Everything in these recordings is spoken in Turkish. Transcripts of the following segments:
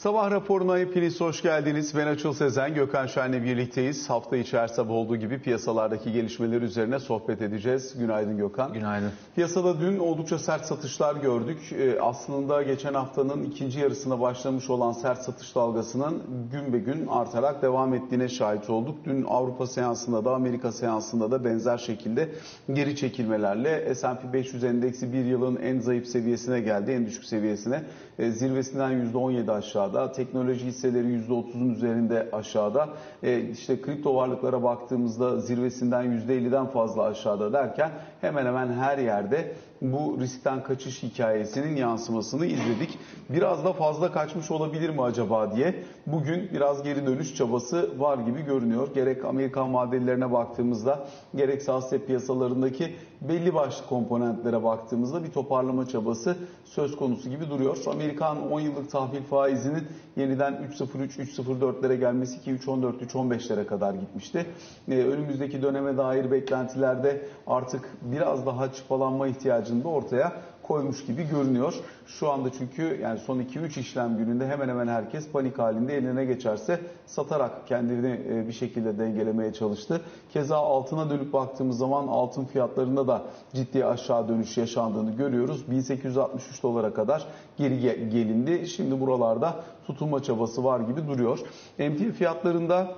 Sabah raporuna hepiniz hoş geldiniz. Ben Açıl Sezen, Gökhan Şen'le birlikteyiz. Hafta içi her sabah olduğu gibi piyasalardaki gelişmeler üzerine sohbet edeceğiz. Günaydın Gökhan. Günaydın. Piyasada dün oldukça sert satışlar gördük. Ee, aslında geçen haftanın ikinci yarısına başlamış olan sert satış dalgasının gün be gün artarak devam ettiğine şahit olduk. Dün Avrupa seansında da Amerika seansında da benzer şekilde geri çekilmelerle S&P 500 endeksi bir yılın en zayıf seviyesine geldi, en düşük seviyesine. Ee, zirvesinden %17 aşağıda, teknoloji hisseleri %30'un üzerinde aşağıda. Ee, işte kripto varlıklara baktığımızda zirvesinden %50'den fazla aşağıda derken hemen hemen her yerde bu riskten kaçış hikayesinin yansımasını izledik. Biraz da fazla kaçmış olabilir mi acaba diye bugün biraz geri dönüş çabası var gibi görünüyor. Gerek Amerikan vadelerine baktığımızda gerekse Asya piyasalarındaki belli başlı komponentlere baktığımızda bir toparlama çabası söz konusu gibi duruyor. Amerikan 10 yıllık tahvil faizinin yeniden 3.03-3.04'lere gelmesi ki 3.14-3.15'lere kadar gitmişti. Ee, önümüzdeki döneme dair beklentilerde artık biraz daha çıpalanma ihtiyacını da ortaya koymuş gibi görünüyor. Şu anda çünkü yani son 2-3 işlem gününde hemen hemen herkes panik halinde eline geçerse satarak kendini e, bir şekilde dengelemeye çalıştı. Keza altına dönüp baktığımız zaman altın fiyatlarında da ciddi aşağı dönüş yaşandığını görüyoruz. 1863 dolara kadar geri gelindi. Şimdi buralarda tutulma çabası var gibi duruyor. Emtia fiyatlarında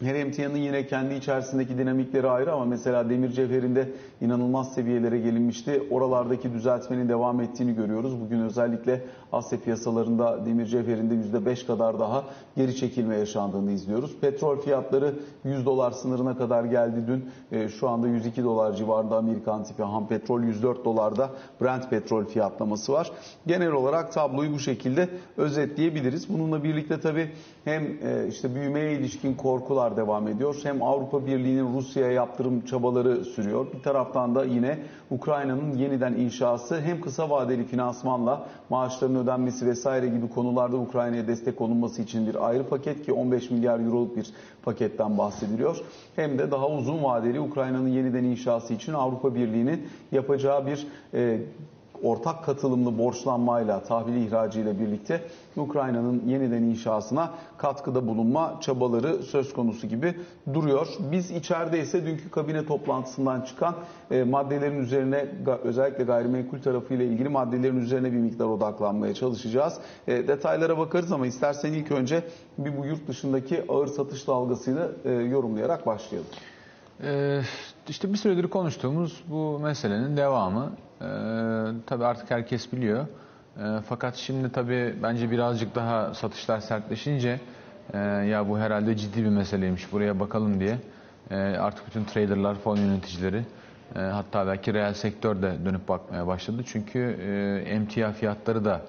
her emtianın yine kendi içerisindeki dinamikleri ayrı ama mesela demir cevherinde inanılmaz seviyelere gelinmişti. Oralardaki düzeltmenin devam ettiğini görüyoruz. Bugün özellikle Asya piyasalarında demir cevherinde %5 kadar daha geri çekilme yaşandığını izliyoruz. Petrol fiyatları 100 dolar sınırına kadar geldi dün. E, şu anda 102 dolar civarında Amerikan tipi ham petrol 104 dolarda Brent petrol fiyatlaması var. Genel olarak tabloyu bu şekilde özetleyebiliriz. Bununla birlikte tabii hem e, işte büyümeye ilişkin korkular devam ediyor. Hem Avrupa Birliği'nin Rusya'ya yaptırım çabaları sürüyor. Bir taraftan da yine Ukrayna'nın yeniden inşası hem kısa vadeli finansmanla maaşların ödenmesi vesaire gibi konularda Ukrayna'ya destek olunması için bir ayrı paket ki 15 milyar euroluk bir paketten bahsediliyor. Hem de daha uzun vadeli Ukrayna'nın yeniden inşası için Avrupa Birliği'nin yapacağı bir e, ortak katılımlı borçlanmayla, tahvil ihracıyla birlikte Ukrayna'nın yeniden inşasına katkıda bulunma çabaları söz konusu gibi duruyor. Biz içeride ise dünkü kabine toplantısından çıkan e, maddelerin üzerine özellikle gayrimenkul tarafıyla ilgili maddelerin üzerine bir miktar odaklanmaya çalışacağız. E, detaylara bakarız ama istersen ilk önce bir bu yurt dışındaki ağır satış dalgasını e, yorumlayarak başlayalım. Ee, işte bir süredir konuştuğumuz bu meselenin devamı. Ee, tabii artık herkes biliyor. Ee, fakat şimdi tabii bence birazcık daha satışlar sertleşince e, ya bu herhalde ciddi bir meseleymiş buraya bakalım diye e, artık bütün traderlar, fon yöneticileri e, hatta belki reel sektör de dönüp bakmaya başladı. Çünkü e, emtia fiyatları da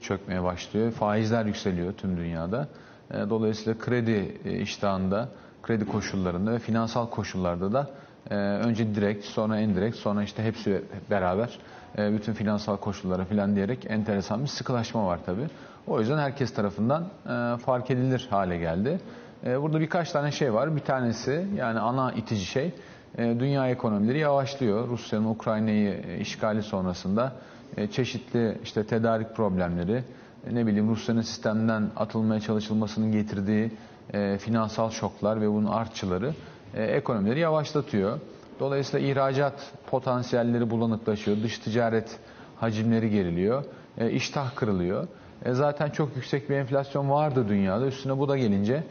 çökmeye başlıyor. Faizler yükseliyor tüm dünyada. E, dolayısıyla kredi e, iştahında kredi koşullarında ve finansal koşullarda da e, önce direkt sonra indirekt sonra işte hepsi beraber e, bütün finansal koşullara filan diyerek enteresan bir sıkılaşma var tabi. O yüzden herkes tarafından e, fark edilir hale geldi. E, burada birkaç tane şey var. Bir tanesi yani ana itici şey dünya ekonomileri yavaşlıyor. Rusya'nın Ukrayna'yı işgali sonrasında çeşitli işte tedarik problemleri, ne bileyim Rusya'nın sistemden atılmaya çalışılmasının getirdiği finansal şoklar ve bunun artçıları e, ekonomileri yavaşlatıyor. Dolayısıyla ihracat potansiyelleri bulanıklaşıyor, dış ticaret hacimleri geriliyor, e, iştah kırılıyor. E, zaten çok yüksek bir enflasyon vardı dünyada. Üstüne bu da gelince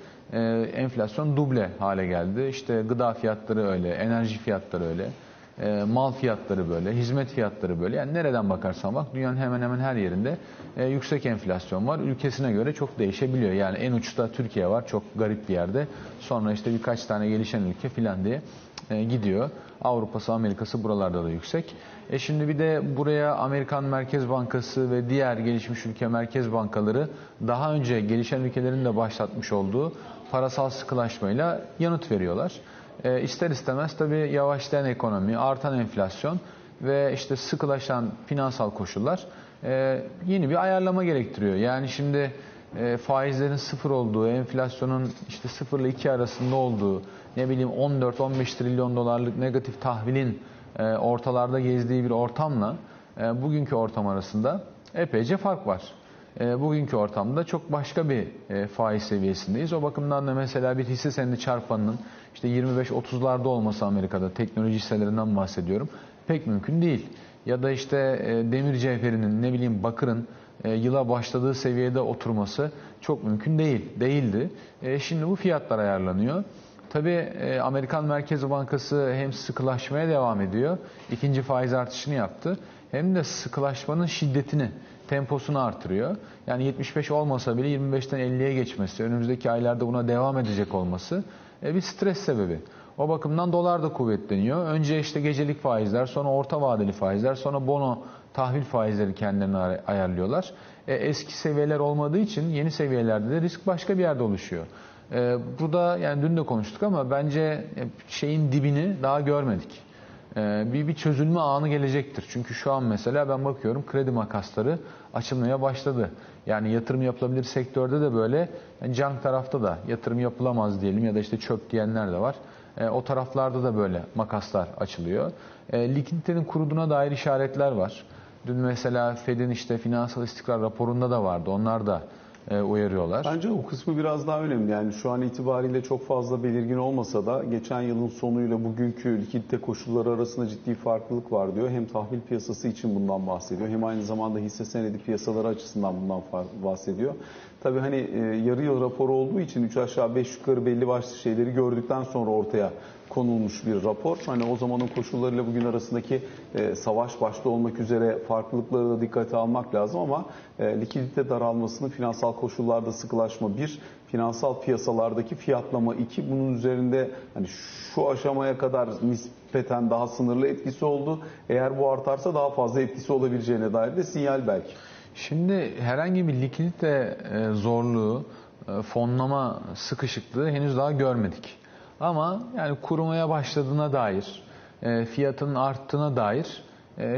enflasyon duble hale geldi. İşte gıda fiyatları öyle, enerji fiyatları öyle, e, mal fiyatları böyle, hizmet fiyatları böyle. Yani nereden bakarsan bak dünyanın hemen hemen her yerinde e, yüksek enflasyon var. Ülkesine göre çok değişebiliyor. Yani en uçta Türkiye var çok garip bir yerde. Sonra işte birkaç tane gelişen ülke filan diye e, gidiyor. Avrupa'sı, Amerika'sı buralarda da yüksek. E şimdi bir de buraya Amerikan Merkez Bankası ve diğer gelişmiş ülke merkez bankaları daha önce gelişen ülkelerin de başlatmış olduğu parasal sıkılaşmayla yanıt veriyorlar. E, ister istemez tabii yavaşlayan ekonomi, artan enflasyon ve işte sıkılaşan finansal koşullar e, yeni bir ayarlama gerektiriyor. Yani şimdi e, faizlerin sıfır olduğu, enflasyonun işte sıfırla iki arasında olduğu, ne bileyim 14-15 trilyon dolarlık negatif tahvilin e, ortalarda gezdiği bir ortamla e, bugünkü ortam arasında epeyce fark var. e, bugünkü ortamda çok başka bir e, faiz seviyesindeyiz. O bakımdan da mesela bir hisse senedi çarpanının işte 25-30'larda olması Amerika'da teknoloji hisselerinden bahsediyorum pek mümkün değil. Ya da işte e, demir cevherinin ne bileyim bakırın e, yıla başladığı seviyede oturması çok mümkün değil, değildi. E, şimdi bu fiyatlar ayarlanıyor. Tabii e, Amerikan Merkez Bankası hem sıkılaşmaya devam ediyor, ikinci faiz artışını yaptı, hem de sıkılaşmanın şiddetini, temposunu artırıyor. Yani 75 olmasa bile 25'ten 50'ye geçmesi, önümüzdeki aylarda buna devam edecek olması bir stres sebebi. O bakımdan dolar da kuvvetleniyor. Önce işte gecelik faizler, sonra orta vadeli faizler, sonra bono tahvil faizleri kendilerini ay- ayarlıyorlar. E, eski seviyeler olmadığı için yeni seviyelerde de risk başka bir yerde oluşuyor. E, burada yani dün de konuştuk ama bence e, şeyin dibini daha görmedik. E, bir, bir çözülme anı gelecektir. Çünkü şu an mesela ben bakıyorum kredi makasları açılmaya başladı. Yani yatırım yapılabilir sektörde de böyle, yani can tarafta da yatırım yapılamaz diyelim ya da işte çöp diyenler de var. E, o taraflarda da böyle makaslar açılıyor. E, likiditenin kuruduğuna dair işaretler var. Dün mesela Fed'in işte finansal istikrar raporunda da vardı. Onlar da e, uyarıyorlar. Bence o kısmı biraz daha önemli. Yani şu an itibariyle çok fazla belirgin olmasa da geçen yılın sonuyla bugünkü likidite koşulları arasında ciddi farklılık var diyor. Hem tahvil piyasası için bundan bahsediyor hem aynı zamanda hisse senedi piyasaları açısından bundan bahsediyor. Tabii hani e, yarı yıl raporu olduğu için 3 aşağı 5 yukarı belli başlı şeyleri gördükten sonra ortaya konulmuş bir rapor. Hani o zamanın koşullarıyla bugün arasındaki e, savaş başta olmak üzere farklılıkları da dikkate almak lazım ama e, likidite daralmasının finansal koşullarda sıkılaşma bir, finansal piyasalardaki fiyatlama iki. Bunun üzerinde hani şu aşamaya kadar nispeten daha sınırlı etkisi oldu. Eğer bu artarsa daha fazla etkisi olabileceğine dair de sinyal belki. Şimdi herhangi bir likidite e, zorluğu, e, fonlama sıkışıklığı henüz daha görmedik. Ama yani kurumaya başladığına dair, e, fiyatının arttığına dair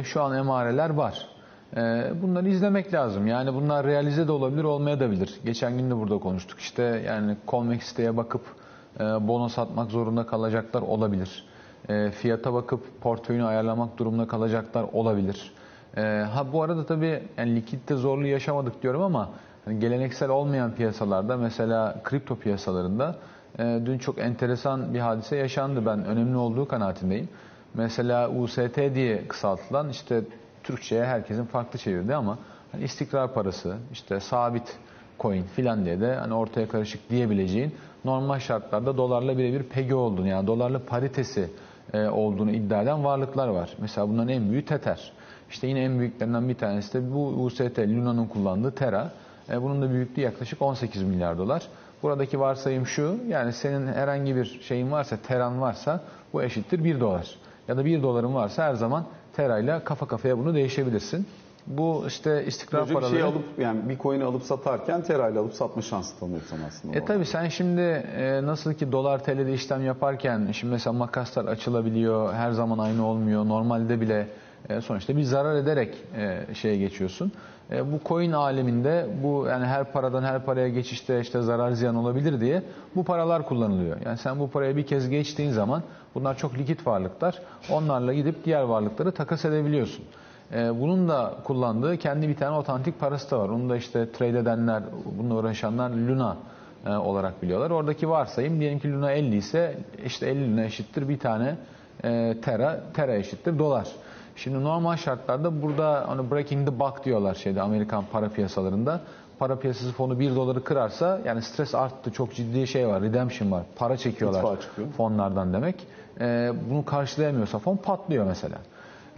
şu an emareler var. Bunları izlemek lazım. Yani bunlar realize de olabilir, olmaya da bilir. Geçen gün de burada konuştuk. İşte yani Colmex siteye bakıp bono satmak zorunda kalacaklar olabilir. Fiyata bakıp portföyünü ayarlamak durumunda kalacaklar olabilir. E, ha bu arada tabii yani likitte zorluğu yaşamadık diyorum ama hani geleneksel olmayan piyasalarda mesela kripto piyasalarında e, dün çok enteresan bir hadise yaşandı. Ben önemli olduğu kanaatindeyim. Mesela UST diye kısaltılan işte Türkçe'ye herkesin farklı çevirdi ama hani istikrar parası, işte sabit coin filan diye de hani ortaya karışık diyebileceğin normal şartlarda dolarla birebir pegi olduğunu yani dolarla paritesi e, olduğunu iddia eden varlıklar var. Mesela bunların en büyüğü Tether. İşte yine en büyüklerinden bir tanesi de bu UST, Luna'nın kullandığı Terra. E, bunun da büyüklüğü yaklaşık 18 milyar dolar. Buradaki varsayım şu, yani senin herhangi bir şeyin varsa, teran varsa bu eşittir 1 dolar. Ya da 1 doların varsa her zaman terayla kafa kafaya bunu değişebilirsin. Bu işte istikrar Böylece bir paraları... şey alıp yani bir coin'i alıp satarken terayla alıp satma şansı tanıyorsan aslında. E tabi sen şimdi e, nasıl ki dolar TL'de işlem yaparken şimdi mesela makaslar açılabiliyor, her zaman aynı olmuyor. Normalde bile sonuçta bir zarar ederek e, şeye geçiyorsun. E, bu coin aleminde bu yani her paradan her paraya geçişte işte zarar ziyan olabilir diye bu paralar kullanılıyor. Yani sen bu paraya bir kez geçtiğin zaman bunlar çok likit varlıklar. Onlarla gidip diğer varlıkları takas edebiliyorsun. E, bunun da kullandığı kendi bir tane otantik parası da var. Onu da işte trade edenler, bununla uğraşanlar Luna e, olarak biliyorlar. Oradaki varsayım diyelim ki Luna 50 ise işte 50 Luna eşittir bir tane e, Terra, Terra eşittir dolar. Şimdi normal şartlarda burada hani breaking the buck diyorlar şeyde Amerikan para piyasalarında. Para piyasası fonu 1 doları kırarsa yani stres arttı çok ciddi şey var redemption var para çekiyorlar fonlardan demek. E, bunu karşılayamıyorsa fon patlıyor mesela.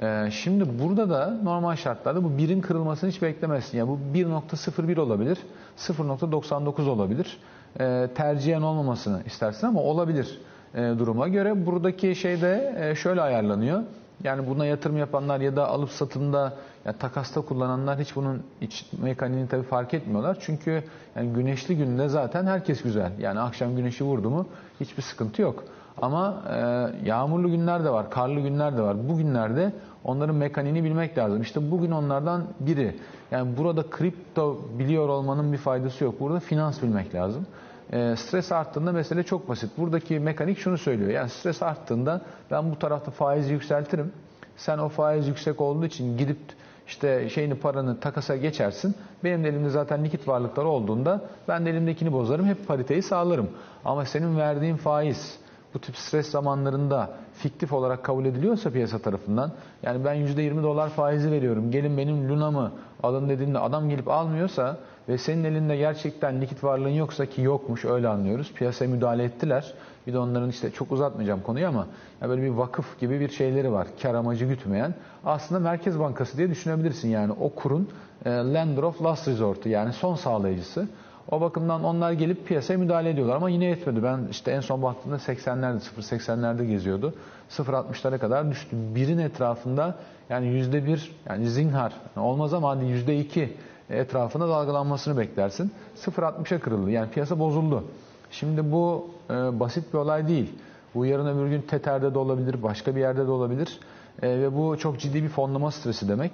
E, şimdi burada da normal şartlarda bu birin kırılmasını hiç beklemezsin. Yani bu 1.01 olabilir, 0.99 olabilir. E, tercihen olmamasını istersin ama olabilir e, duruma göre. Buradaki şey de e, şöyle ayarlanıyor. Yani buna yatırım yapanlar ya da alıp satımda ya takasta kullananlar hiç bunun iç mekaniğini tabii fark etmiyorlar. Çünkü yani güneşli günde zaten herkes güzel. Yani akşam güneşi vurdu mu hiçbir sıkıntı yok. Ama e, yağmurlu günler de var, karlı günler de var. Bu günlerde onların mekaniğini bilmek lazım. İşte bugün onlardan biri. Yani burada kripto biliyor olmanın bir faydası yok. Burada finans bilmek lazım. E, stres arttığında mesele çok basit. Buradaki mekanik şunu söylüyor. Yani stres arttığında ben bu tarafta faizi yükseltirim. Sen o faiz yüksek olduğu için gidip işte şeyini paranı takasa geçersin. Benim de elimde zaten likit varlıklar olduğunda ben de elimdekini bozarım. Hep pariteyi sağlarım. Ama senin verdiğin faiz bu tip stres zamanlarında fiktif olarak kabul ediliyorsa piyasa tarafından yani ben %20 dolar faizi veriyorum gelin benim lunamı alın dediğinde adam gelip almıyorsa ve senin elinde gerçekten likit varlığın yoksa ki yokmuş öyle anlıyoruz. Piyasaya müdahale ettiler. Bir de onların işte çok uzatmayacağım konuyu ama ya böyle bir vakıf gibi bir şeyleri var. Kar amacı gütmeyen. Aslında Merkez Bankası diye düşünebilirsin yani o kurun e, lender of last resort'u yani son sağlayıcısı. O bakımdan onlar gelip piyasaya müdahale ediyorlar ama yine etmedi. Ben işte en son baktığımda 80'lerde 0.80'lerde geziyordu. 0.60'lara kadar düştü. Birin etrafında yani %1 yani zinhar olmaz ama hadi %2 etrafında dalgalanmasını beklersin. 0.60'a kırıldı. Yani piyasa bozuldu. Şimdi bu e, basit bir olay değil. Bu yarın öbür gün Tether'de de olabilir, başka bir yerde de olabilir. E, ve bu çok ciddi bir fonlama stresi demek.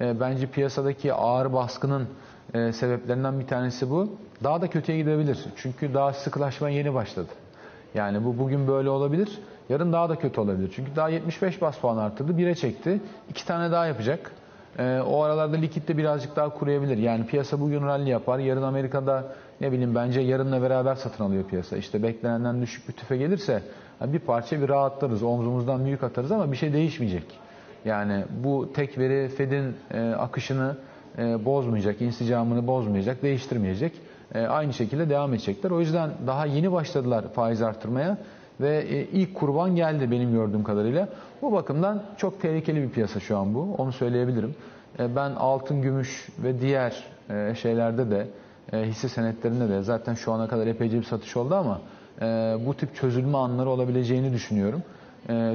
E, bence piyasadaki ağır baskının e, sebeplerinden bir tanesi bu. Daha da kötüye gidebilir. Çünkü daha sıkılaşma yeni başladı. Yani bu bugün böyle olabilir. Yarın daha da kötü olabilir. Çünkü daha 75 bas puan arttırdı. 1'e çekti. iki tane daha yapacak. E, o aralarda likit de birazcık daha kuruyabilir. Yani piyasa bugün rally yapar. Yarın Amerika'da ne bileyim bence yarınla beraber satın alıyor piyasa. İşte beklenenden düşük bir tüfe gelirse bir parça bir rahatlarız. Omzumuzdan büyük atarız ama bir şey değişmeyecek. Yani bu tek veri Fed'in e, akışını e, bozmayacak, insicamını bozmayacak, değiştirmeyecek. E, aynı şekilde devam edecekler. O yüzden daha yeni başladılar faiz arttırmaya ve e, ilk kurban geldi benim gördüğüm kadarıyla. Bu bakımdan çok tehlikeli bir piyasa şu an bu. Onu söyleyebilirim. E, ben altın, gümüş ve diğer e, şeylerde de hisse senetlerinde de zaten şu ana kadar epeyce bir satış oldu ama bu tip çözülme anları olabileceğini düşünüyorum.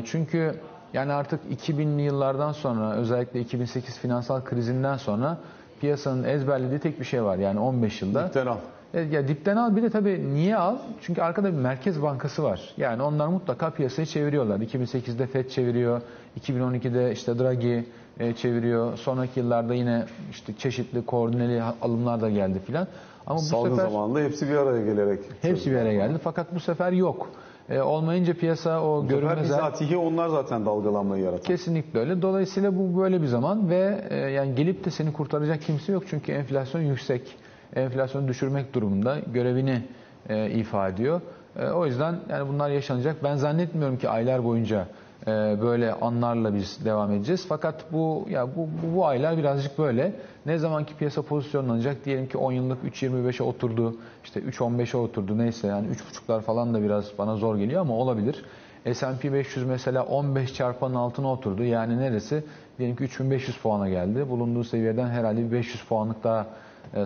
Çünkü yani artık 2000'li yıllardan sonra özellikle 2008 finansal krizinden sonra piyasanın ezberlediği tek bir şey var. Yani 15 yılda. Dipten al. E, ya dipten al bir de tabii niye al? Çünkü arkada bir merkez bankası var. Yani onlar mutlaka piyasayı çeviriyorlar. 2008'de FED çeviriyor. 2012'de işte Draghi e, çeviriyor. Sonraki yıllarda yine işte çeşitli koordineli alımlar da geldi filan. Ama bu Salgın sefer zamanında hepsi bir araya gelerek. Hepsi bir araya geldi. Fakat bu sefer yok. E, olmayınca piyasa o bu görünmezler... bizatihi onlar zaten dalgalanmayı yaratan. Kesinlikle öyle. Dolayısıyla bu böyle bir zaman ve e, yani gelip de seni kurtaracak kimse yok. Çünkü enflasyon yüksek. Enflasyonu düşürmek durumunda görevini e, ifade ediyor. E, o yüzden yani bunlar yaşanacak. Ben zannetmiyorum ki aylar boyunca e, böyle anlarla biz devam edeceğiz. Fakat bu ya bu, bu, bu aylar birazcık böyle. Ne zamanki piyasa pozisyonlanacak diyelim ki 10 yıllık 3.25'e oturdu, işte 3.15'e oturdu neyse yani 3.5'lar falan da biraz bana zor geliyor ama olabilir. S&P 500 mesela 15 çarpanın altına oturdu. Yani neresi? Diyelim ki 3500 puana geldi. Bulunduğu seviyeden herhalde bir 500 puanlık daha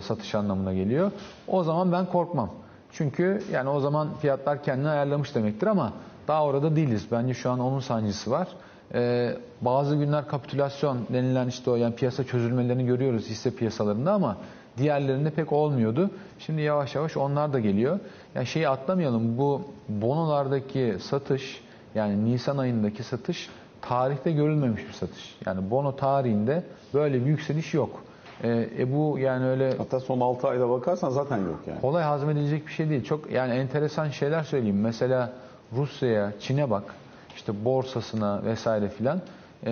satış anlamına geliyor. O zaman ben korkmam. Çünkü yani o zaman fiyatlar kendini ayarlamış demektir ama daha orada değiliz. Bence şu an onun sancısı var. Ee, bazı günler kapitülasyon denilen işte o yani piyasa çözülmelerini görüyoruz hisse piyasalarında ama diğerlerinde pek olmuyordu. Şimdi yavaş yavaş onlar da geliyor. Yani şeyi atlamayalım bu bonolardaki satış yani Nisan ayındaki satış tarihte görülmemiş bir satış. Yani bono tarihinde böyle bir yükseliş yok. Ee, e bu yani öyle hatta son 6 ayda bakarsan zaten yok yani. Kolay hazmedilecek bir şey değil. Çok yani enteresan şeyler söyleyeyim. Mesela Rusya'ya, Çin'e bak, işte borsasına vesaire filan. Ee,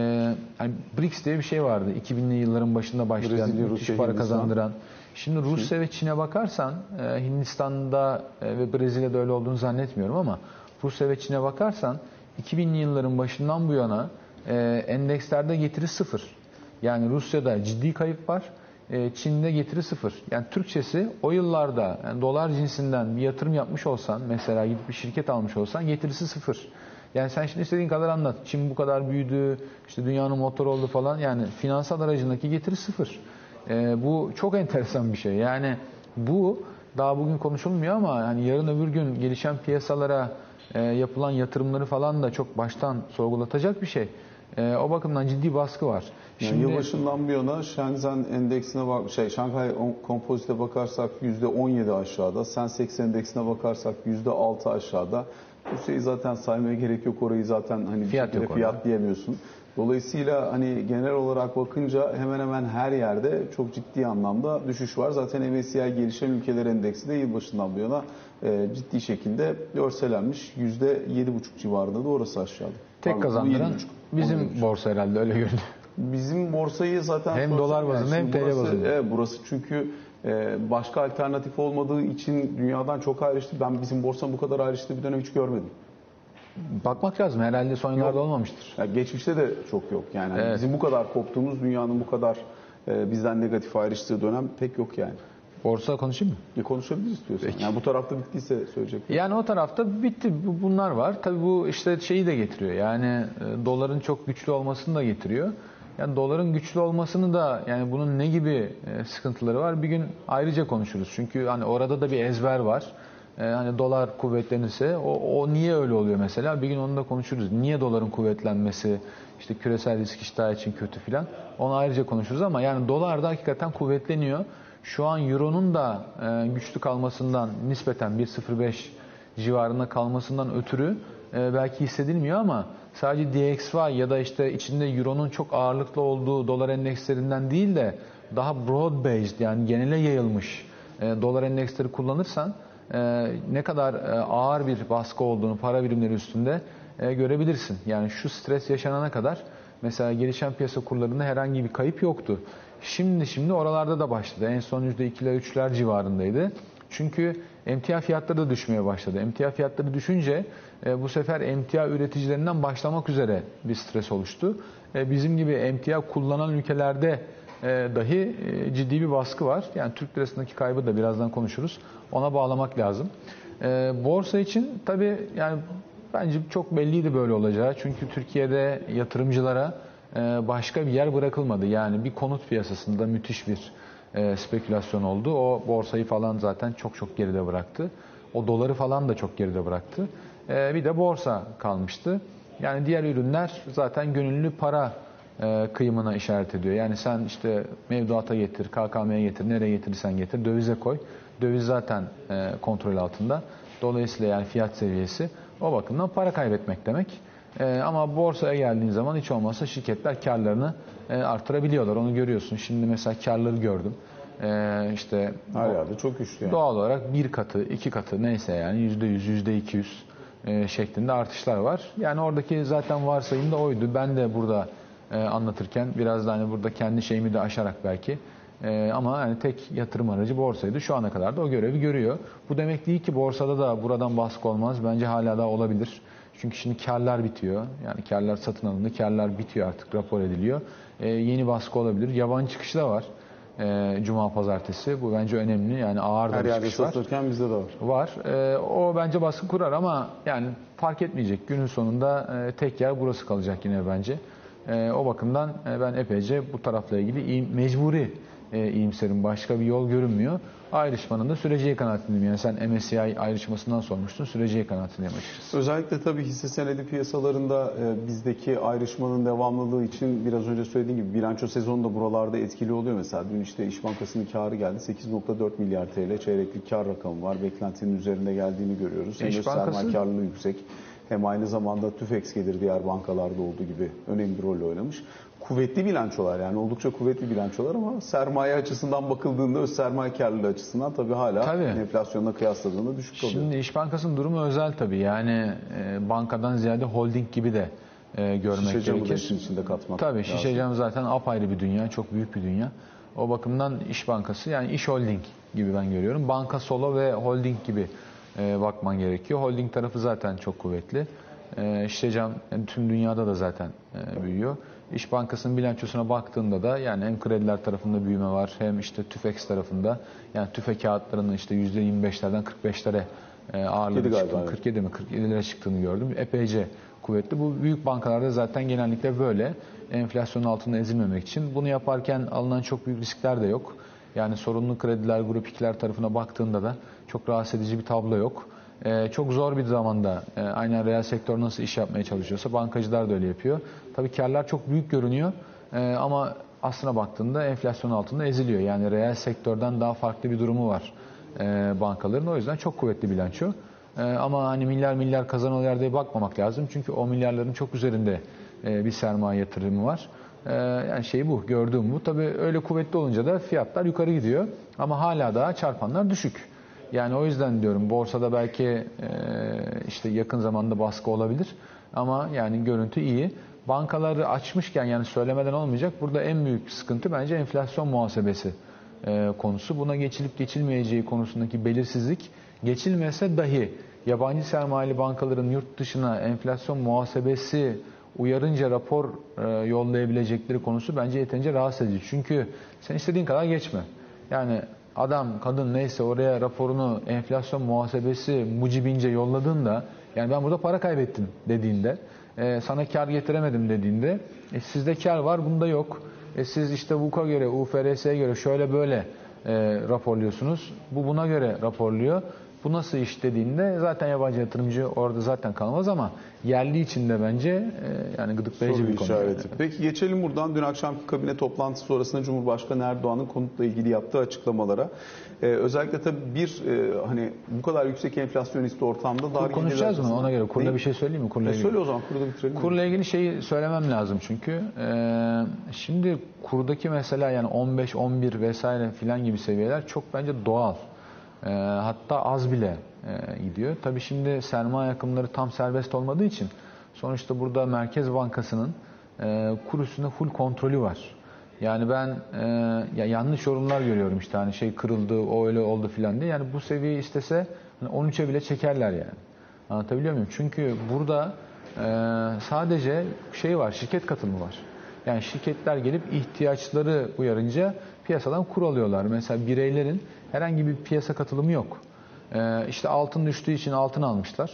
yani BRICS diye bir şey vardı 2000'li yılların başında başlayan Brezilya, müthiş Rusya, para Hindistan. kazandıran. Şimdi Rusya Çin. ve Çin'e bakarsan e, Hindistan'da e, ve Brezilya'da öyle olduğunu zannetmiyorum ama Rusya ve Çin'e bakarsan 2000'li yılların başından bu yana e, endekslerde getiri sıfır. Yani Rusya'da ciddi kayıp var. E, Çin'de getiri sıfır. Yani Türkçesi o yıllarda yani dolar cinsinden bir yatırım yapmış olsan mesela gidip bir şirket almış olsan getirisi sıfır. Yani sen şimdi istediğin kadar anlat. Çin bu kadar büyüdü, işte dünyanın motor oldu falan. Yani finansal aracındaki getiri sıfır. E, bu çok enteresan bir şey. Yani bu daha bugün konuşulmuyor ama hani yarın öbür gün gelişen piyasalara e, yapılan yatırımları falan da çok baştan sorgulatacak bir şey. E, o bakımdan ciddi baskı var. Yani Şimdi, yılbaşından bir yana Shenzhen endeksine bak, şey Şanghay Kompozit'e bakarsak %17 aşağıda, Sensex endeksine bakarsak %6 aşağıda. Bu şeyi zaten saymaya gerek yok. Orayı zaten hani fiyat bir fiyat diyemiyorsun. Dolayısıyla hani genel olarak bakınca hemen hemen her yerde çok ciddi anlamda düşüş var. Zaten MSCI gelişen ülkeler endeksi de yılbaşından bu yana e, ciddi şekilde örselenmiş. %7,5 civarında da orası aşağıda. Tek kazandıran bizim borsa herhalde öyle görünüyor. Bizim borsayı zaten Hem dolar bazında hem TL bazında. Evet burası çünkü e, başka alternatif olmadığı için dünyadan çok ayrıştı. Ben bizim borsanın bu kadar ayrıştığı bir dönem hiç görmedim. Bakmak lazım. Herhalde son yıllarda olmamıştır. Ya geçmişte de çok yok yani. Hani Evet. Bizim bu kadar koptuğumuz dünyanın bu kadar e, bizden negatif ayrıştığı dönem pek yok yani. Borsa konuşayım mı? E, konuşabiliriz istiyorsan. Yani bu tarafta bittiyse söyleyecek. Yani o tarafta bitti. Bu- Bunlar var. Tabii bu işte şeyi de getiriyor. Yani e, doların çok güçlü olmasını da getiriyor. Yani doların güçlü olmasını da yani bunun ne gibi e, sıkıntıları var bir gün ayrıca konuşuruz. Çünkü hani orada da bir ezber var. E, hani dolar kuvvetlenirse o, o niye öyle oluyor mesela? Bir gün onu da konuşuruz. Niye doların kuvvetlenmesi işte küresel risk iştahı için kötü filan. Onu ayrıca konuşuruz ama yani dolar da hakikaten kuvvetleniyor. Şu an Euro'nun da e, güçlü kalmasından nispeten 1.05 civarında kalmasından ötürü e, belki hissedilmiyor ama sadece DXY ya da işte içinde Euro'nun çok ağırlıklı olduğu dolar endekslerinden değil de daha broad based yani genele yayılmış e, dolar endeksleri kullanırsan e, ne kadar e, ağır bir baskı olduğunu para birimleri üstünde e, görebilirsin. Yani şu stres yaşanana kadar mesela gelişen piyasa kurlarında herhangi bir kayıp yoktu. Şimdi şimdi oralarda da başladı. En son %2'ler 3'ler civarındaydı. Çünkü emtia fiyatları da düşmeye başladı. Emtia fiyatları düşünce e, bu sefer emtia üreticilerinden başlamak üzere bir stres oluştu. E, bizim gibi emtia kullanan ülkelerde e, dahi e, ciddi bir baskı var. Yani Türk lirasındaki kaybı da birazdan konuşuruz. Ona bağlamak lazım. E, borsa için tabii yani bence çok belliydi böyle olacağı. Çünkü Türkiye'de yatırımcılara başka bir yer bırakılmadı. Yani bir konut piyasasında müthiş bir e, spekülasyon oldu. O borsayı falan zaten çok çok geride bıraktı. O doları falan da çok geride bıraktı. E, bir de borsa kalmıştı. Yani diğer ürünler zaten gönüllü para e, kıyımına işaret ediyor. Yani sen işte mevduata getir, KKM'ye getir, nereye getirirsen getir, dövize koy. Döviz zaten e, kontrol altında. Dolayısıyla yani fiyat seviyesi o bakımdan para kaybetmek demek. E, ama borsaya geldiğin zaman hiç olmazsa şirketler karlarını e, artırabiliyorlar. Onu görüyorsun. Şimdi mesela karları gördüm. E, işte yerde çok güçlü yani. Doğal olarak bir katı, iki katı neyse yani yüzde yüz, yüzde iki yüz e, şeklinde artışlar var. Yani oradaki zaten varsayım da oydu. Ben de burada e, anlatırken biraz da hani burada kendi şeyimi de aşarak belki e, ama hani tek yatırım aracı borsaydı. Şu ana kadar da o görevi görüyor. Bu demek değil ki borsada da buradan baskı olmaz. Bence hala da olabilir. Çünkü şimdi karlar bitiyor. Yani karlar satın alındı. Karlar bitiyor artık rapor ediliyor. E, yeni baskı olabilir. Yabancı çıkışı da var. E, Cuma pazartesi. Bu bence önemli. Yani ağır da Her bir yerde çıkış var. satılırken bizde de var. Var. Ee, o bence baskı kurar ama yani fark etmeyecek. Günün sonunda e, tek yer burası kalacak yine bence. E, o bakımdan e, ben epeyce bu tarafla ilgili iyi- mecburi e, iyimserim. Başka bir yol görünmüyor. Ayrışmanın da süreceği kanaatindeyim. Yani sen MSCI ayrışmasından sormuştun. Süreceği kanaatindeyim açıkçası. Özellikle tabii hisse senedi piyasalarında e, bizdeki ayrışmanın devamlılığı için biraz önce söylediğim gibi bilanço sezonu da buralarda etkili oluyor. Mesela dün işte İş Bankası'nın karı geldi. 8.4 milyar TL çeyreklik kar rakamı var. Beklentinin üzerinde geldiğini görüyoruz. Hem İş Bankası- karlılığı yüksek. Hem aynı zamanda TÜFEX gelir diğer bankalarda olduğu gibi önemli bir rol oynamış. Kuvvetli bilançolar yani oldukça kuvvetli bilançolar ama sermaye açısından bakıldığında öz sermaye karlılığı açısından tabii hala Tabii. enflasyonla kıyasladığında düşük kalıyor. Şimdi İş Bankası'nın durumu özel tabii. Yani e, bankadan ziyade holding gibi de e, görmek Şişe camı gerekir. işin içinde katmak Tabii lazım. şişe cam zaten apayrı bir dünya, çok büyük bir dünya. O bakımdan İş Bankası yani iş holding gibi ben görüyorum. Banka solo ve holding gibi e, bakman gerekiyor. Holding tarafı zaten çok kuvvetli. E, şişe cam yani tüm dünyada da zaten e, büyüyor. İş Bankası'nın bilançosuna baktığında da yani hem krediler tarafında büyüme var hem işte TÜFEX tarafında yani TÜFE kağıtlarının işte %25'lerden 45'lere e, ağırlığı 47 galiba, çıktığını, evet. 47 mi 47 lira çıktığını gördüm. Epeyce kuvvetli. Bu büyük bankalarda zaten genellikle böyle. Enflasyonun altında ezilmemek için. Bunu yaparken alınan çok büyük riskler de yok. Yani sorunlu krediler, grup ikiler tarafına baktığında da çok rahatsız edici bir tablo yok. Ee, çok zor bir zamanda e, aynen reel sektör nasıl iş yapmaya çalışıyorsa bankacılar da öyle yapıyor. Tabii karlar çok büyük görünüyor Ee, ama aslına baktığında enflasyon altında eziliyor. Yani reel sektörden daha farklı bir durumu var e, bankaların. O yüzden çok kuvvetli bilanço. E, ama hani milyar milyar kazanıyorlar diye bakmamak lazım. Çünkü o milyarların çok üzerinde e, bir sermaye yatırımı var. E, yani şey bu, gördüğüm bu. Tabii öyle kuvvetli olunca da fiyatlar yukarı gidiyor. Ama hala daha çarpanlar düşük. Yani o yüzden diyorum borsada belki e, işte yakın zamanda baskı olabilir. Ama yani görüntü iyi. bankaları açmışken yani söylemeden olmayacak. Burada en büyük sıkıntı bence enflasyon muhasebesi e, konusu. Buna geçilip geçilmeyeceği konusundaki belirsizlik geçilmese dahi yabancı sermayeli bankaların yurt dışına enflasyon muhasebesi uyarınca rapor e, yollayabilecekleri konusu bence yeterince rahatsız edici. Çünkü sen istediğin kadar geçme. Yani adam, kadın neyse oraya raporunu enflasyon muhasebesi mucibince yolladığında yani ben burada para kaybettim dediğinde e, sana kar getiremedim dediğinde e, sizde kar var bunda yok. E, siz işte VUK'a göre, UFRS'ye göre şöyle böyle e, raporluyorsunuz. Bu buna göre raporluyor. Bu nasıl iş dediğinde zaten yabancı yatırımcı orada zaten kalmaz ama yerli içinde bence e, yani gıdıklayıcı Soru bir konu. işareti. Peki geçelim buradan dün akşamki kabine toplantısı sonrasında Cumhurbaşkanı Erdoğan'ın konutla ilgili yaptığı açıklamalara. Ee, özellikle tabii bir e, hani bu kadar yüksek enflasyonist ortamda dar Konuşacağız mı ona göre? Kurla bir şey söyleyeyim mi? Kurla E, ilgili. söyle o zaman kurda bitirelim. Kurla ilgili şeyi söylemem lazım çünkü. Ee, şimdi kurdaki mesela yani 15, 11 vesaire filan gibi seviyeler çok bence doğal. Ee, hatta az bile e, gidiyor. Tabii şimdi sermaye akımları tam serbest olmadığı için sonuçta burada Merkez Bankası'nın e, kur üstünde full kontrolü var. Yani ben e, ya yanlış yorumlar görüyorum işte hani şey kırıldı, o öyle oldu filan diye. Yani bu seviyeyi istese hani 13'e bile çekerler yani. Anlatabiliyor muyum? Çünkü burada e, sadece şey var, şirket katılımı var. Yani şirketler gelip ihtiyaçları uyarınca piyasadan kur alıyorlar. Mesela bireylerin herhangi bir piyasa katılımı yok. E, işte altın düştüğü için altın almışlar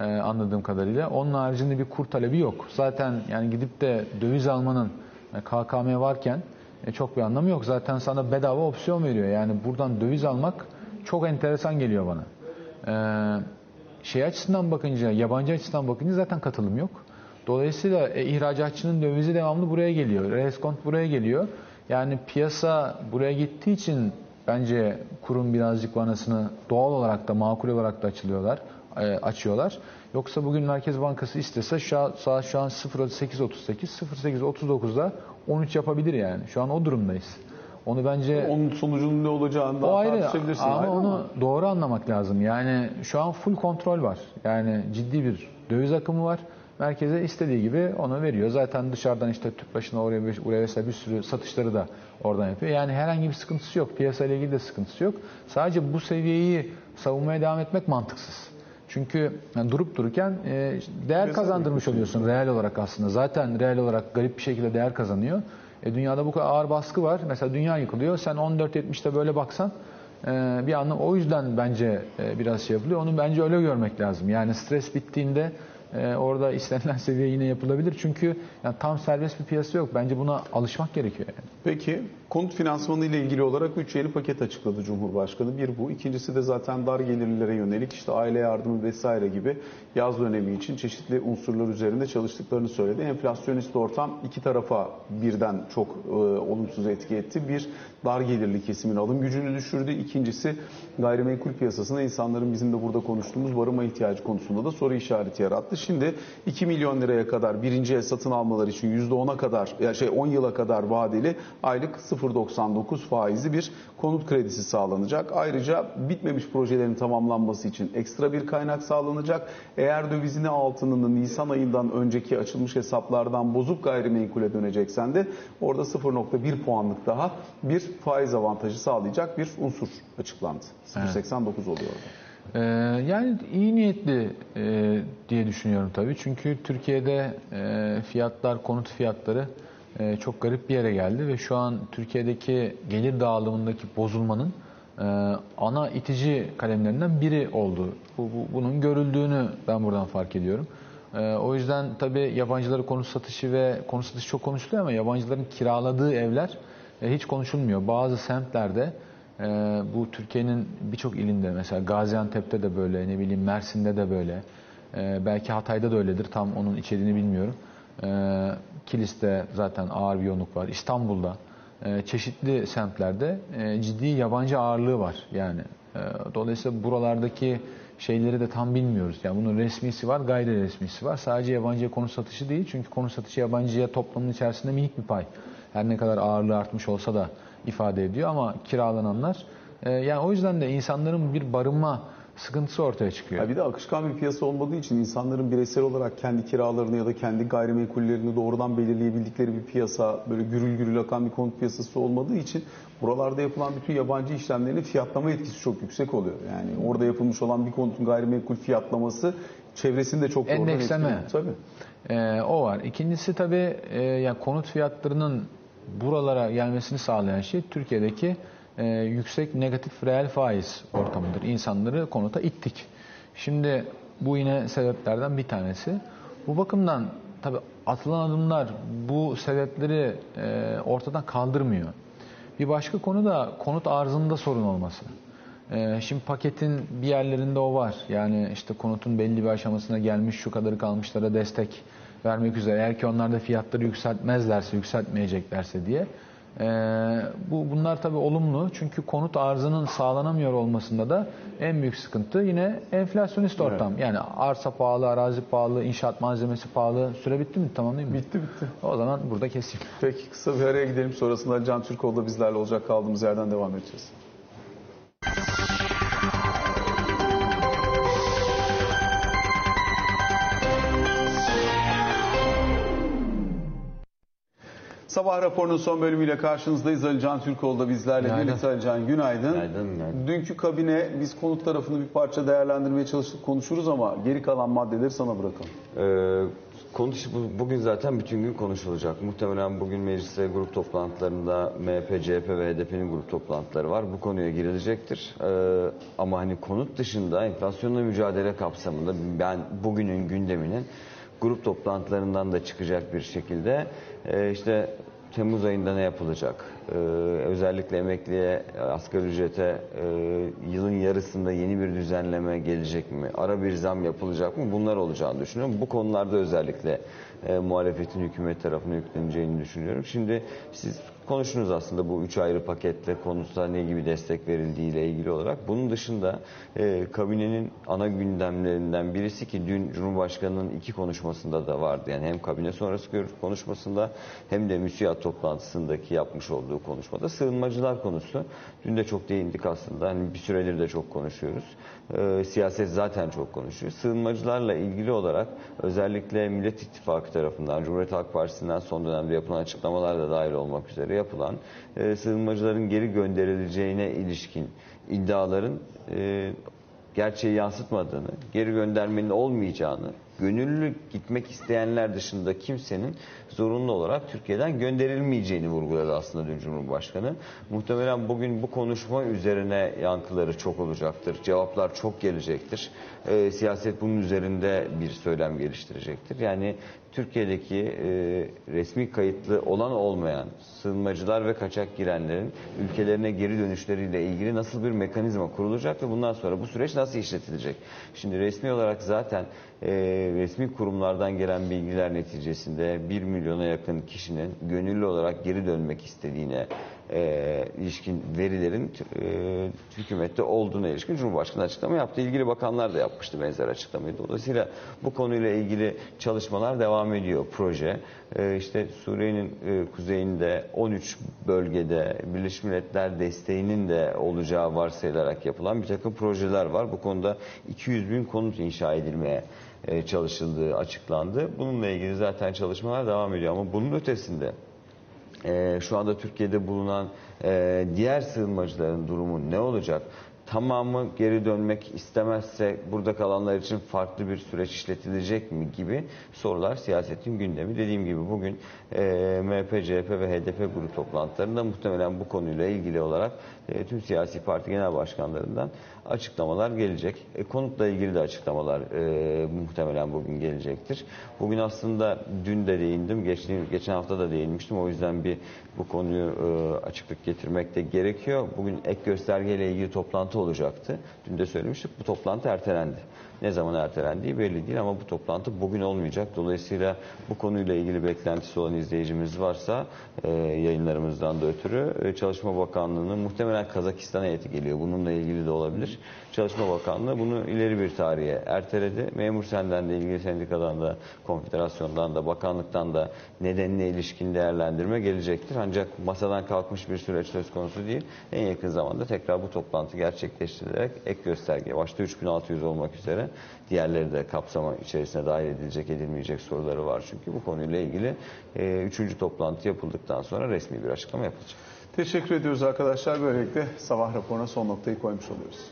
e, anladığım kadarıyla. Onun haricinde bir kur talebi yok. Zaten yani gidip de döviz almanın e, KKM varken e, çok bir anlamı yok. Zaten sana bedava opsiyon veriyor. Yani buradan döviz almak çok enteresan geliyor bana. Ee, şey açısından bakınca, yabancı açısından bakınca zaten katılım yok. Dolayısıyla e, ihracatçının dövizi devamlı buraya geliyor. Reskont buraya geliyor. Yani piyasa buraya gittiği için bence kurun birazcık vanasını doğal olarak da makul olarak da açılıyorlar, e, açıyorlar. Yoksa bugün Merkez Bankası istese şu saat şu an 08.38, 08.39'da 13 yapabilir yani. Şu an o durumdayız. Onu bence Onun sonucunun ne olacağını daha ayrı tartışabilirsin. ama ayrı onu doğru anlamak lazım. Yani şu an full kontrol var. Yani ciddi bir döviz akımı var. Merkeze istediği gibi onu veriyor. Zaten dışarıdan işte tüp başına oraya buraya vesaire bir sürü satışları da oradan yapıyor. Yani herhangi bir sıkıntısı yok. Piyasayla ilgili de sıkıntısı yok. Sadece bu seviyeyi savunmaya devam etmek mantıksız. Çünkü yani durup dururken e, değer kazandırmış oluyorsun reel olarak aslında. Zaten reel olarak garip bir şekilde değer kazanıyor. E, dünyada bu kadar ağır baskı var. Mesela dünya yıkılıyor. Sen 14.70'te böyle baksan e, bir anlam. O yüzden bence e, biraz şey yapılıyor. Onu bence öyle görmek lazım. Yani stres bittiğinde e, orada istenilen seviye yine yapılabilir. Çünkü yani tam serbest bir piyasa yok. Bence buna alışmak gerekiyor yani. Peki konut finansmanı ile ilgili olarak 3 yeni paket açıkladı Cumhurbaşkanı. Bir bu. İkincisi de zaten dar gelirlilere yönelik işte aile yardımı vesaire gibi yaz dönemi için çeşitli unsurlar üzerinde çalıştıklarını söyledi. Enflasyonist ortam iki tarafa birden çok e, olumsuz etki etti. Bir dar gelirli kesimin alım gücünü düşürdü. İkincisi gayrimenkul piyasasında insanların bizim de burada konuştuğumuz barınma ihtiyacı konusunda da soru işareti yarattı. Şimdi 2 milyon liraya kadar birinci el satın almalar için %10'a kadar ya şey 10 yıla kadar vadeli aylık 0.99 faizli bir konut kredisi sağlanacak. Ayrıca bitmemiş projelerin tamamlanması için ekstra bir kaynak sağlanacak. Eğer dövizini altınını Nisan ayından önceki açılmış hesaplardan bozup gayrimenkule döneceksen de orada 0.1 puanlık daha bir faiz avantajı sağlayacak bir unsur açıklandı. 0.89 oluyor orada. Ee, yani iyi niyetli e, diye düşünüyorum tabii. Çünkü Türkiye'de e, fiyatlar, konut fiyatları e, çok garip bir yere geldi ve şu an Türkiye'deki gelir dağılımındaki bozulmanın e, ana itici kalemlerinden biri oldu. Bu, bu- bunun görüldüğünü ben buradan fark ediyorum. E, o yüzden tabii yabancıları konut satışı ve konut satışı çok konuşuluyor ama yabancıların kiraladığı evler hiç konuşulmuyor. Bazı semtlerde bu Türkiye'nin birçok ilinde mesela Gaziantep'te de böyle, ne bileyim Mersin'de de böyle, belki Hatay'da da öyledir tam onun içeriğini bilmiyorum. Ee, Kilis'te zaten ağır bir yoğunluk var. İstanbul'da e, çeşitli semtlerde e, ciddi yabancı ağırlığı var yani. E, dolayısıyla buralardaki şeyleri de tam bilmiyoruz. Yani bunun resmisi var, gayri resmisi var. Sadece yabancıya konu satışı değil. Çünkü konu satışı yabancıya toplamın içerisinde minik bir pay. Her ne kadar ağırlığı artmış olsa da ifade ediyor ama kiralananlar e, yani o yüzden de insanların bir barınma sıkıntısı ortaya çıkıyor. Ya bir de akışkan bir piyasa olmadığı için insanların bireysel olarak kendi kiralarını ya da kendi gayrimenkullerini doğrudan belirleyebildikleri bir piyasa, böyle gürül gürül akan bir konut piyasası olmadığı için buralarda yapılan bütün yabancı işlemlerin fiyatlama etkisi çok yüksek oluyor. Yani orada yapılmış olan bir konutun gayrimenkul fiyatlaması çevresini de çok doğrudan Endeksleme. Tabii. Ee, o var. İkincisi tabii e, yani konut fiyatlarının buralara gelmesini sağlayan şey Türkiye'deki e, yüksek negatif reel faiz ortamıdır. İnsanları konuta ittik. Şimdi bu yine sebeplerden bir tanesi. Bu bakımdan tabii atılan adımlar bu sebepleri e, ortadan kaldırmıyor. Bir başka konu da konut arzında sorun olması. Ee, Şimdi paketin bir yerlerinde o var. Yani işte konutun belli bir aşamasına gelmiş şu kadarı kalmışlara destek vermek üzere. Eğer ki onlar da fiyatları yükseltmezlerse, yükseltmeyeceklerse diye. Ee, bu Bunlar tabii olumlu. Çünkü konut arzının sağlanamıyor olmasında da en büyük sıkıntı yine enflasyonist ortam. Yani arsa pahalı, arazi pahalı, inşaat malzemesi pahalı. Süre bitti mi? Tamam değil mi? Bitti bitti. O zaman burada keseyim. Peki kısa bir araya gidelim. Sonrasında Can Türkoğlu da bizlerle olacak. Kaldığımız yerden devam edeceğiz. Sabah raporunun son bölümüyle karşınızdayız. Ali Can Türkoğlu da bizlerle Günaydın. birlikte. Ali Can günaydın. Günaydın, günaydın. Dünkü kabine biz konut tarafını bir parça değerlendirmeye çalıştık konuşuruz ama geri kalan maddeleri sana bırakalım. Ee, konuş, bu- bugün zaten bütün gün konuşulacak. Muhtemelen bugün mecliste grup toplantılarında MHP, CHP ve HDP'nin grup toplantıları var. Bu konuya girilecektir. Ee, ama hani konut dışında enflasyonla mücadele kapsamında ben bugünün gündeminin grup toplantılarından da çıkacak bir şekilde e, işte Temmuz ayında ne yapılacak? Ee, özellikle emekliye, asgari ücrete e, yılın yarısında yeni bir düzenleme gelecek mi? Ara bir zam yapılacak mı? Bunlar olacağını düşünüyorum. Bu konularda özellikle e, muhalefetin hükümet tarafına yükleneceğini düşünüyorum. Şimdi siz konuştunuz aslında bu üç ayrı paketle konusta ne gibi destek verildiği ile ilgili olarak. Bunun dışında e, kabinenin ana gündemlerinden birisi ki dün Cumhurbaşkanı'nın iki konuşmasında da vardı. Yani hem kabine sonrası konuşmasında hem de müsiyat toplantısındaki yapmış olduğu konuşmada sığınmacılar konusu. Dün de çok değindik aslında. Hani bir süredir de çok konuşuyoruz. E, siyaset zaten çok konuşuyor. Sığınmacılarla ilgili olarak özellikle Millet İttifakı tarafından, Cumhuriyet Halk Partisi'nden son dönemde yapılan açıklamalar da dahil olmak üzere yapılan e, sığınmacıların geri gönderileceğine ilişkin iddiaların e, gerçeği yansıtmadığını, geri göndermenin olmayacağını, gönüllü gitmek isteyenler dışında kimsenin zorunlu olarak Türkiye'den gönderilmeyeceğini vurguladı aslında dün Cumhurbaşkanı. Muhtemelen bugün bu konuşma üzerine yankıları çok olacaktır. Cevaplar çok gelecektir. Ee, siyaset bunun üzerinde bir söylem geliştirecektir. Yani Türkiye'deki e, resmi kayıtlı olan olmayan sığınmacılar ve kaçak girenlerin ülkelerine geri dönüşleriyle ilgili nasıl bir mekanizma kurulacak ve bundan sonra bu süreç nasıl işletilecek? Şimdi resmi olarak zaten e, resmi kurumlardan gelen bilgiler neticesinde 1 milyona yakın kişinin gönüllü olarak geri dönmek istediğine e, ilişkin verilerin e, hükümette olduğuna ilişkin Cumhurbaşkanı açıklama yaptı. İlgili bakanlar da yapmıştı benzer açıklamayı. Dolayısıyla bu konuyla ilgili çalışmalar devam ediyor proje. E, işte Suriye'nin e, kuzeyinde 13 bölgede Birleşmiş Milletler desteğinin de olacağı varsayılarak yapılan bir takım projeler var. Bu konuda 200 bin konut inşa edilmeye e, çalışıldığı açıklandı. Bununla ilgili zaten çalışmalar devam ediyor ama bunun ötesinde e, şu anda Türkiye'de bulunan e, diğer sığınmacıların durumu ne olacak? Tamamı geri dönmek istemezse burada kalanlar için farklı bir süreç işletilecek mi gibi sorular siyasetin gündemi. Dediğim gibi bugün e, MHP, CHP ve HDP grup toplantılarında muhtemelen bu konuyla ilgili olarak e, tüm siyasi parti genel başkanlarından açıklamalar gelecek. E, konutla ilgili de açıklamalar e, muhtemelen bugün gelecektir. Bugün aslında dün de değindim, geçen, geçen hafta da değinmiştim. O yüzden bir bu konuyu e, açıklık getirmek de gerekiyor. Bugün ek göstergeyle ilgili toplantı olacaktı. Dün de söylemiştik. Bu toplantı ertelendi. Ne zaman ertelendiği belli değil ama bu toplantı bugün olmayacak. Dolayısıyla bu konuyla ilgili beklentisi olan izleyicimiz varsa e, yayınlarımızdan da ötürü e, Çalışma Bakanlığı'nın muhtemelen Kazakistan heyeti geliyor. Bununla ilgili de olabilir. Çalışma Bakanlığı bunu ileri bir tarihe erteledi. Memur senden de ilgili sendikadan da konfederasyondan da bakanlıktan da nedenine ilişkin değerlendirme gelecektir. Ancak masadan kalkmış bir süreç söz konusu değil. En yakın zamanda tekrar bu toplantı gerçekleştirilerek ek gösterge başta 3600 olmak üzere diğerleri de kapsama içerisine dahil edilecek edilmeyecek soruları var. Çünkü bu konuyla ilgili e, üçüncü toplantı yapıldıktan sonra resmi bir açıklama yapılacak. Teşekkür ediyoruz arkadaşlar. Böylelikle sabah raporuna son noktayı koymuş oluyoruz.